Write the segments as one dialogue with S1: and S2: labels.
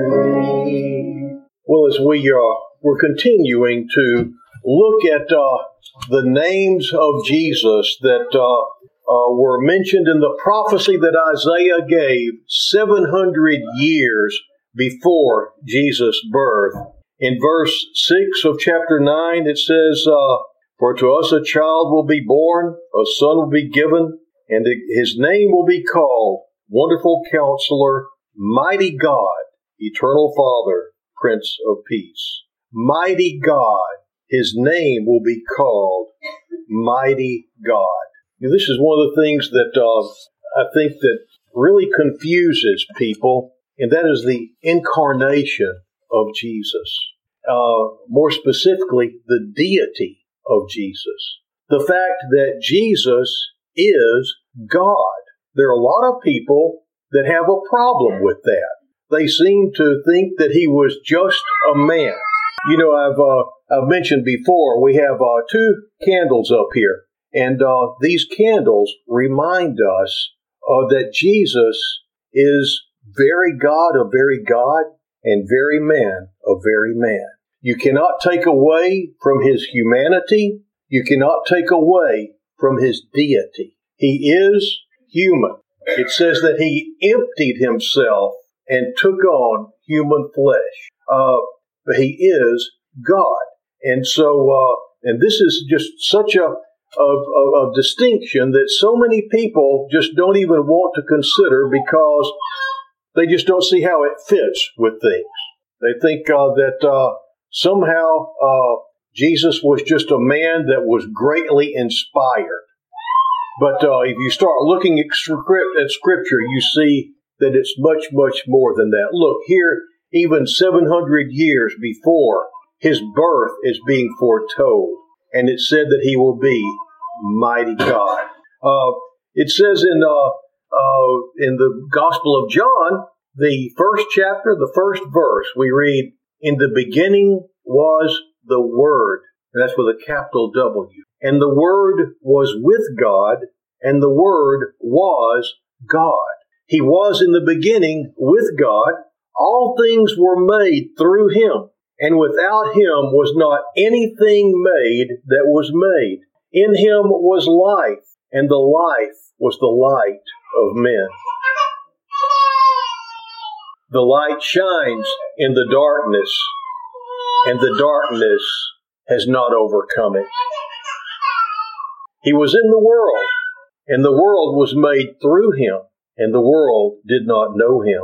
S1: Well, as we uh, we're continuing to look at uh, the names of Jesus that uh, uh, were mentioned in the prophecy that Isaiah gave 700 years before Jesus' birth. In verse 6 of chapter 9, it says, uh, For to us a child will be born, a son will be given, and his name will be called Wonderful Counselor, Mighty God, Eternal Father, Prince of Peace. Mighty God, his name will be called Mighty God. Now, this is one of the things that uh, I think that really confuses people, and that is the incarnation of Jesus. Uh, more specifically, the deity of Jesus. The fact that Jesus is God. There are a lot of people that have a problem with that. They seem to think that he was just a man. You know, I've uh, I've mentioned before we have uh, two candles up here, and uh, these candles remind us uh, that Jesus is very God of very God and very man of very man. You cannot take away from his humanity. You cannot take away from his deity. He is human. It says that he emptied himself and took on human flesh. Uh, he is God. And so, uh, and this is just such a, a, distinction that so many people just don't even want to consider because they just don't see how it fits with things. They think uh, that uh, somehow uh, Jesus was just a man that was greatly inspired. But uh, if you start looking at Scripture, you see that it's much, much more than that. Look, here, even 700 years before his birth is being foretold, and it said that he will be mighty God. Uh, it says in uh, uh, in the Gospel of John, the first chapter, the first verse, we read, "In the beginning was the Word," and that's with a capital W. And the Word was with God, and the Word was God. He was in the beginning with God. All things were made through him, and without him was not anything made that was made. In him was life, and the life was the light of men. The light shines in the darkness, and the darkness has not overcome it. He was in the world, and the world was made through him, and the world did not know him.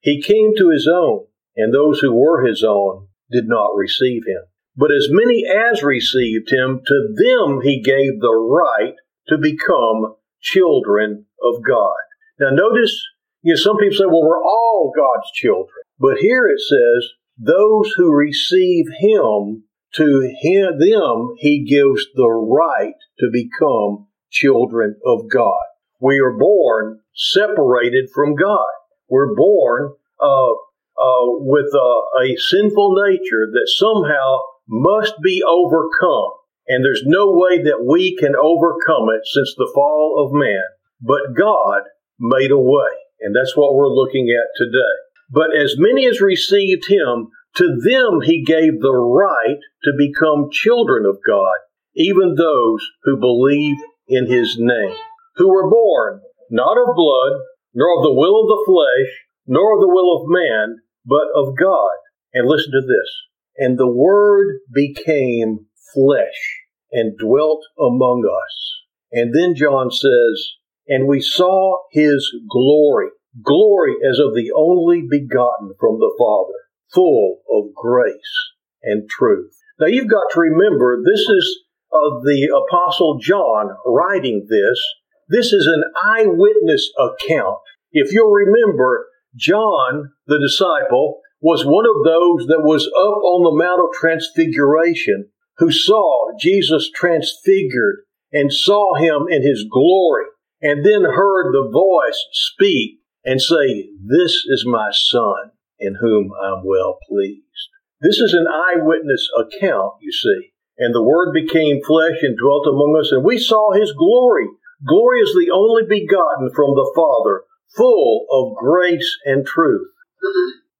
S1: He came to his own, and those who were his own did not receive him. But as many as received him, to them he gave the right to become children of God. Now notice, you know, some people say, well, we're all God's children. But here it says, those who receive him, to him, them he gives the right to become children of God. We are born separated from God. We're born uh, uh, with a, a sinful nature that somehow must be overcome. And there's no way that we can overcome it since the fall of man. But God made a way. And that's what we're looking at today. But as many as received him, to them he gave the right to become children of God, even those who believe in his name, who were born not of blood, nor of the will of the flesh, nor of the will of man, but of God. And listen to this. And the Word became flesh and dwelt among us. And then John says, and we saw his glory, glory as of the only begotten from the Father, full of grace and truth. Now you've got to remember, this is of the Apostle John writing this. This is an eyewitness account. If you'll remember, John, the disciple, was one of those that was up on the Mount of Transfiguration who saw Jesus transfigured and saw him in his glory and then heard the voice speak and say, This is my son in whom I'm well pleased. This is an eyewitness account, you see. And the Word became flesh and dwelt among us, and we saw His glory. Glory is the only begotten from the Father, full of grace and truth.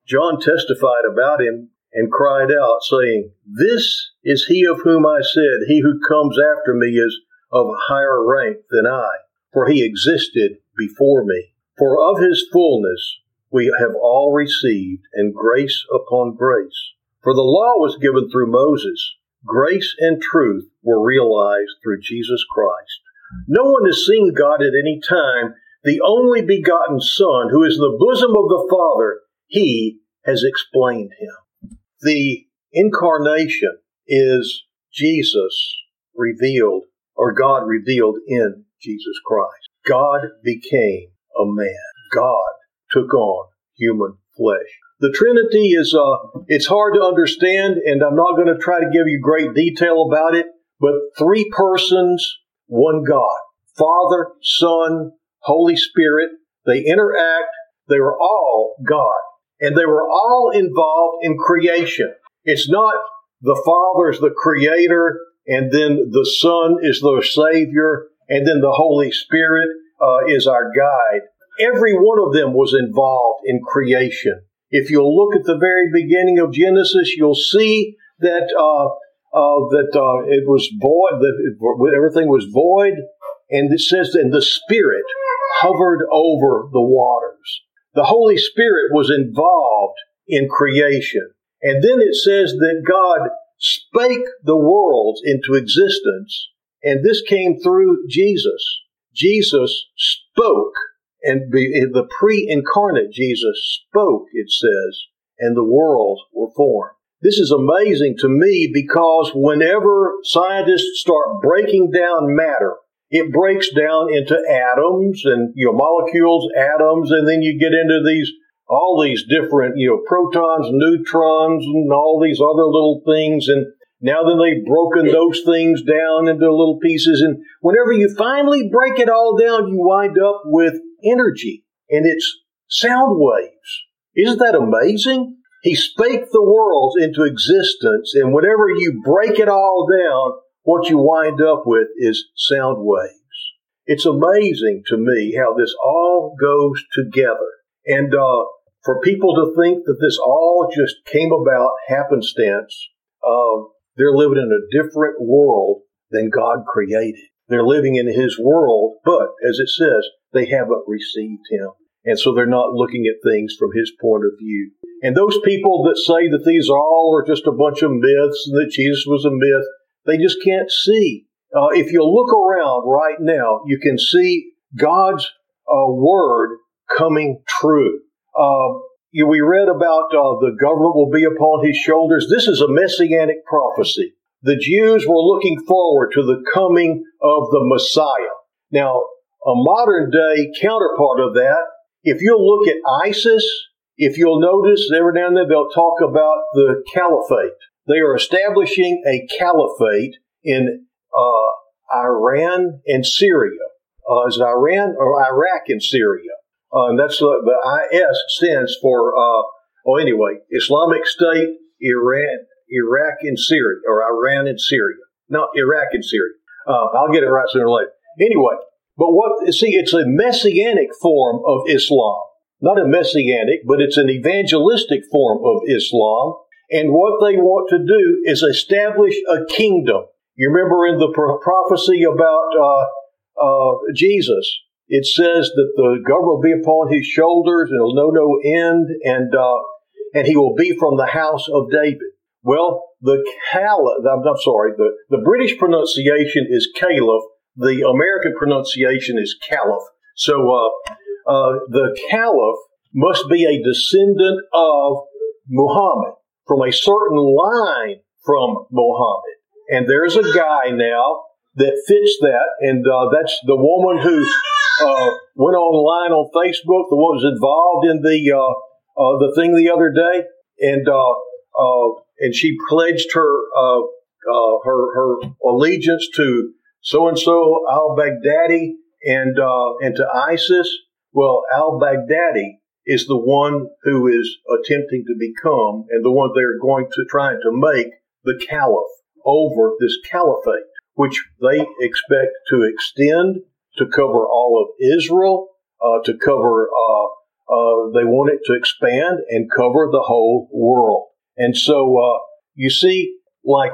S1: John testified about him and cried out, saying, This is he of whom I said, He who comes after me is of higher rank than I, for he existed before me. For of his fullness we have all received, and grace upon grace. For the law was given through Moses, grace and truth were realized through Jesus Christ. No one has seen God at any time. The only begotten Son, who is the bosom of the Father, he has explained him. The incarnation is Jesus revealed, or God revealed in Jesus Christ. God became a man. God took on human flesh. The Trinity is, uh, it's hard to understand, and I'm not going to try to give you great detail about it, but three persons, one God. Father, Son, Holy Spirit, they interact, they were all God. And they were all involved in creation. It's not the Father is the creator, and then the Son is the Savior, and then the Holy Spirit uh, is our guide. Every one of them was involved in creation. If you'll look at the very beginning of Genesis, you'll see that uh, uh, that uh, it was void, that it, everything was void, and it says that the Spirit hovered over the waters. The Holy Spirit was involved in creation. And then it says that God spake the worlds into existence, and this came through Jesus. Jesus spoke, and the pre incarnate Jesus spoke, it says, and the worlds were formed. This is amazing to me because whenever scientists start breaking down matter, it breaks down into atoms and you know molecules, atoms, and then you get into these all these different you know protons, neutrons, and all these other little things. And now then they've broken those things down into little pieces. And whenever you finally break it all down, you wind up with energy, and it's sound waves. Isn't that amazing? He spake the worlds into existence, and whenever you break it all down, what you wind up with is sound waves. It's amazing to me how this all goes together. And uh, for people to think that this all just came about happenstance, uh, they're living in a different world than God created. They're living in His world, but as it says, they haven't received Him. And so they're not looking at things from His point of view. And those people that say that these all are just a bunch of myths and that Jesus was a myth, they just can't see. Uh, if you look around right now, you can see God's uh, word coming true. Uh, you, we read about uh, the government will be upon his shoulders. This is a messianic prophecy. The Jews were looking forward to the coming of the Messiah. Now, a modern day counterpart of that, if you'll look at ISIS, if you'll notice every now and then they'll talk about the caliphate. They are establishing a caliphate in uh, Iran and Syria. Uh, is it Iran or Iraq and Syria? Uh, and that's the, the IS stands for, uh, oh, anyway, Islamic State, Iran, Iraq and Syria, or Iran and Syria. Not Iraq and Syria. Uh, I'll get it right sooner or later. Anyway, but what, see, it's a messianic form of Islam. Not a messianic, but it's an evangelistic form of Islam and what they want to do is establish a kingdom. You remember in the prophecy about uh, uh, Jesus, it says that the government will be upon his shoulders and it'll know no end, and uh, and he will be from the house of David. Well, the caliph, I'm, I'm sorry, the, the British pronunciation is caliph. The American pronunciation is caliph. So uh, uh, the caliph must be a descendant of Muhammad from a certain line from Muhammad. And there's a guy now that fits that, and uh, that's the woman who uh, went online on Facebook, the one who was involved in the uh, uh the thing the other day, and uh, uh, and she pledged her her her allegiance to so and so al Baghdadi and and to ISIS. Well, al Baghdadi is the one who is attempting to become and the one they're going to try to make the caliph over this caliphate, which they expect to extend to cover all of Israel, uh, to cover uh, uh, they want it to expand and cover the whole world. And so uh, you see, like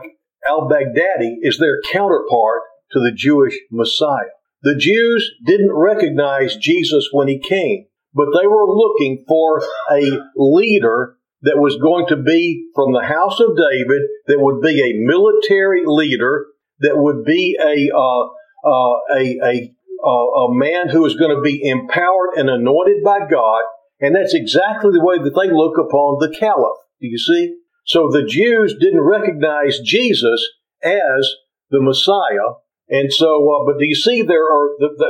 S1: al Baghdadi is their counterpart to the Jewish Messiah. The Jews didn't recognize Jesus when he came, but they were looking for a leader that was going to be from the house of David, that would be a military leader, that would be a uh, uh, a, a a man who is going to be empowered and anointed by God, and that's exactly the way that they look upon the Caliph. Do you see? So the Jews didn't recognize Jesus as the Messiah, and so, uh, but do you see? There are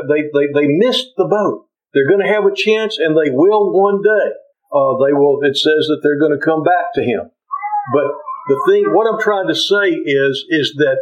S1: they they they missed the boat. They're going to have a chance, and they will one day. Uh, they will. It says that they're going to come back to Him. But the thing, what I'm trying to say is, is that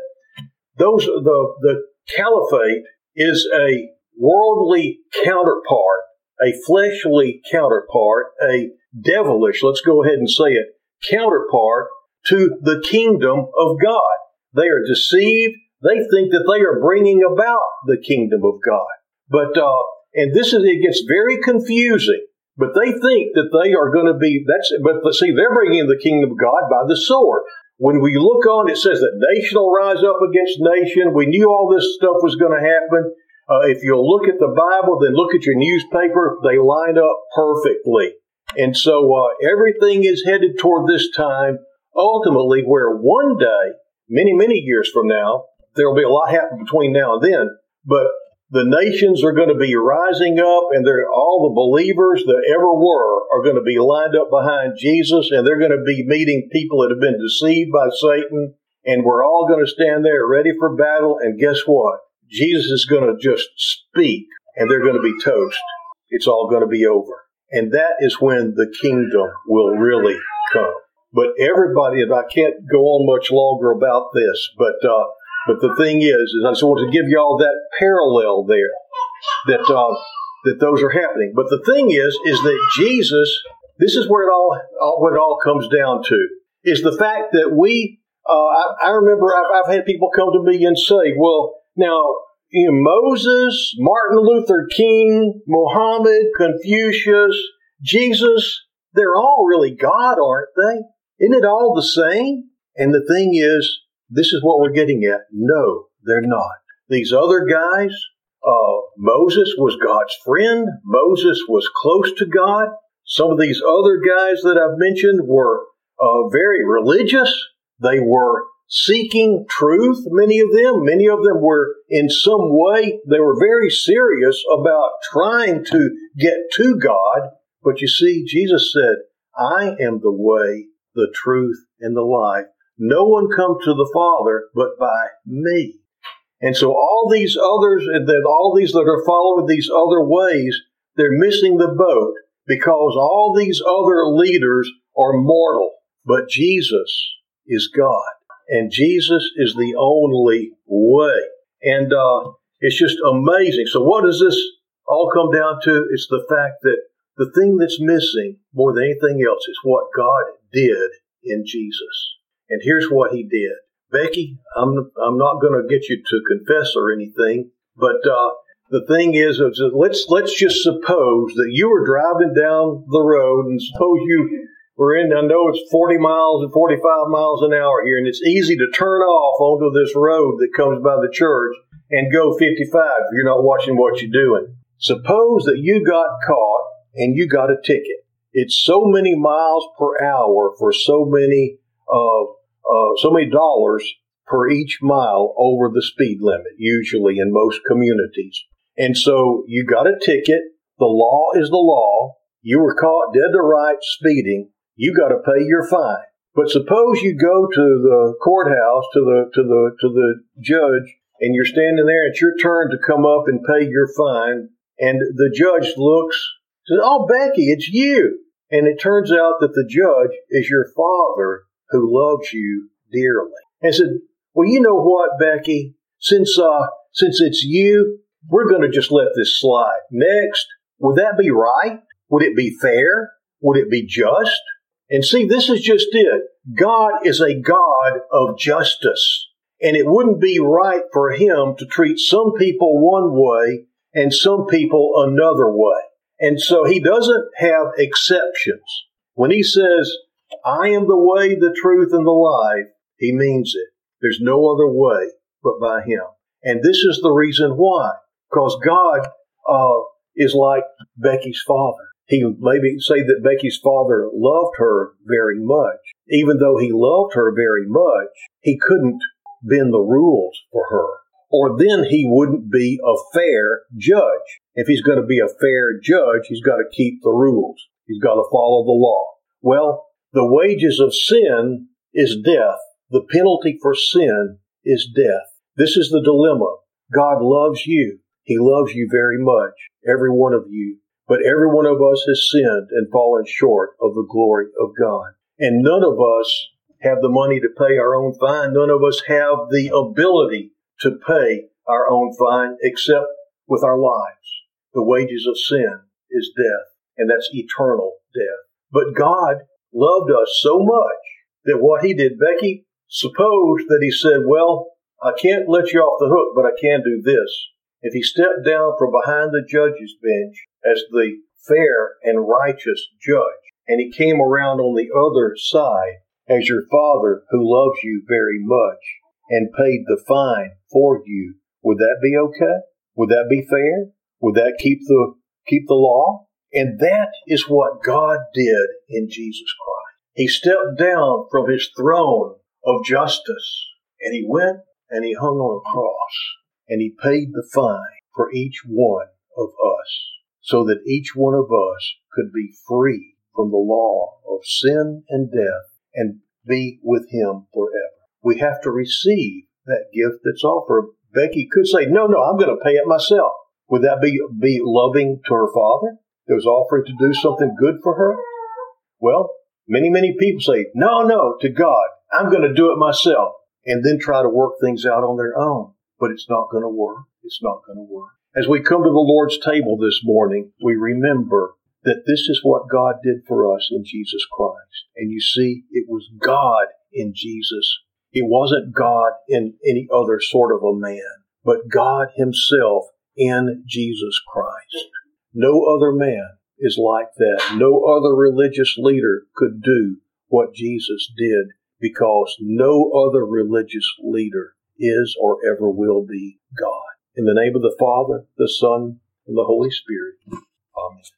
S1: those the the caliphate is a worldly counterpart, a fleshly counterpart, a devilish. Let's go ahead and say it counterpart to the kingdom of God. They are deceived. They think that they are bringing about the kingdom of God. But, uh, and this is, it gets very confusing, but they think that they are going to be, that's, but see, they're bringing the kingdom of God by the sword. When we look on, it says that nation will rise up against nation. We knew all this stuff was going to happen. Uh, if you'll look at the Bible, then look at your newspaper, they line up perfectly. And so uh, everything is headed toward this time, ultimately, where one day, many, many years from now, there will be a lot happen between now and then, but the nations are going to be rising up, and all the believers that ever were are going to be lined up behind Jesus, and they're going to be meeting people that have been deceived by Satan, and we're all going to stand there ready for battle. And guess what? Jesus is going to just speak, and they're going to be toast. It's all going to be over. And that is when the kingdom will really come. But everybody, and I can't go on much longer about this, but uh, but the thing is, is I just want to give you all that parallel there, that uh, that those are happening. But the thing is, is that Jesus, this is where it all, all what it all comes down to, is the fact that we. Uh, I, I, remember I've, I've had people come to me and say, "Well, now you know, Moses, Martin Luther King, Muhammad, Confucius, Jesus, they're all really God, aren't they? Isn't it all the same? And the thing is, this is what we're getting at. No, they're not. These other guys, uh, Moses was God's friend. Moses was close to God. Some of these other guys that I've mentioned were uh, very religious. They were seeking truth, many of them. Many of them were in some way, they were very serious about trying to get to God. But you see, Jesus said, I am the way, the truth, and the life. No one comes to the Father but by me. And so all these others, and then all these that are following these other ways, they're missing the boat because all these other leaders are mortal. But Jesus is God and Jesus is the only way. And uh, it's just amazing. So, what does this all come down to? It's the fact that the thing that's missing more than anything else is what God did in Jesus. And here's what He did. Becky, I'm I'm not going to get you to confess or anything, but uh, the thing is, is let's let's just suppose that you were driving down the road, and suppose you we're in, I know it's 40 miles and 45 miles an hour here, and it's easy to turn off onto this road that comes by the church and go 55 if you're not watching what you're doing. Suppose that you got caught and you got a ticket. It's so many miles per hour for so many, uh, uh, so many dollars per each mile over the speed limit, usually in most communities. And so you got a ticket. The law is the law. You were caught dead to rights speeding you got to pay your fine. But suppose you go to the courthouse to the to the to the judge and you're standing there. It's your turn to come up and pay your fine, and the judge looks says, "Oh, Becky, it's you." And it turns out that the judge is your father who loves you dearly. And said, "Well, you know what, Becky? Since uh, since it's you, we're going to just let this slide. Next, would that be right? Would it be fair? Would it be just?" And see, this is just it. God is a God of justice. And it wouldn't be right for him to treat some people one way and some people another way. And so he doesn't have exceptions. When he says, I am the way, the truth, and the life, he means it. There's no other way but by him. And this is the reason why. Because God uh, is like Becky's father. He maybe say that Becky's father loved her very much. Even though he loved her very much, he couldn't bend the rules for her. Or then he wouldn't be a fair judge. If he's going to be a fair judge, he's got to keep the rules. He's got to follow the law. Well, the wages of sin is death. The penalty for sin is death. This is the dilemma. God loves you. He loves you very much, every one of you. But every one of us has sinned and fallen short of the glory of God. And none of us have the money to pay our own fine. None of us have the ability to pay our own fine except with our lives. The wages of sin is death, and that's eternal death. But God loved us so much that what He did, Becky, suppose that He said, Well, I can't let you off the hook, but I can do this. If He stepped down from behind the judge's bench as the fair and righteous judge, and he came around on the other side as your father who loves you very much and paid the fine for you, would that be okay? Would that be fair? Would that keep the keep the law? And that is what God did in Jesus Christ. He stepped down from his throne of justice and he went and he hung on a cross and he paid the fine for each one of us so that each one of us could be free from the law of sin and death and be with Him forever. We have to receive that gift that's offered. Becky could say, No, no, I'm going to pay it myself. Would that be, be loving to her father that was offering to do something good for her? Well, many, many people say, No, no, to God, I'm going to do it myself, and then try to work things out on their own. But it's not going to work. It's not going to work. As we come to the Lord's table this morning, we remember that this is what God did for us in Jesus Christ. And you see, it was God in Jesus. It wasn't God in any other sort of a man, but God Himself in Jesus Christ. No other man is like that. No other religious leader could do what Jesus did because no other religious leader is or ever will be God. In the name of the Father, the Son, and the Holy Spirit. Amen.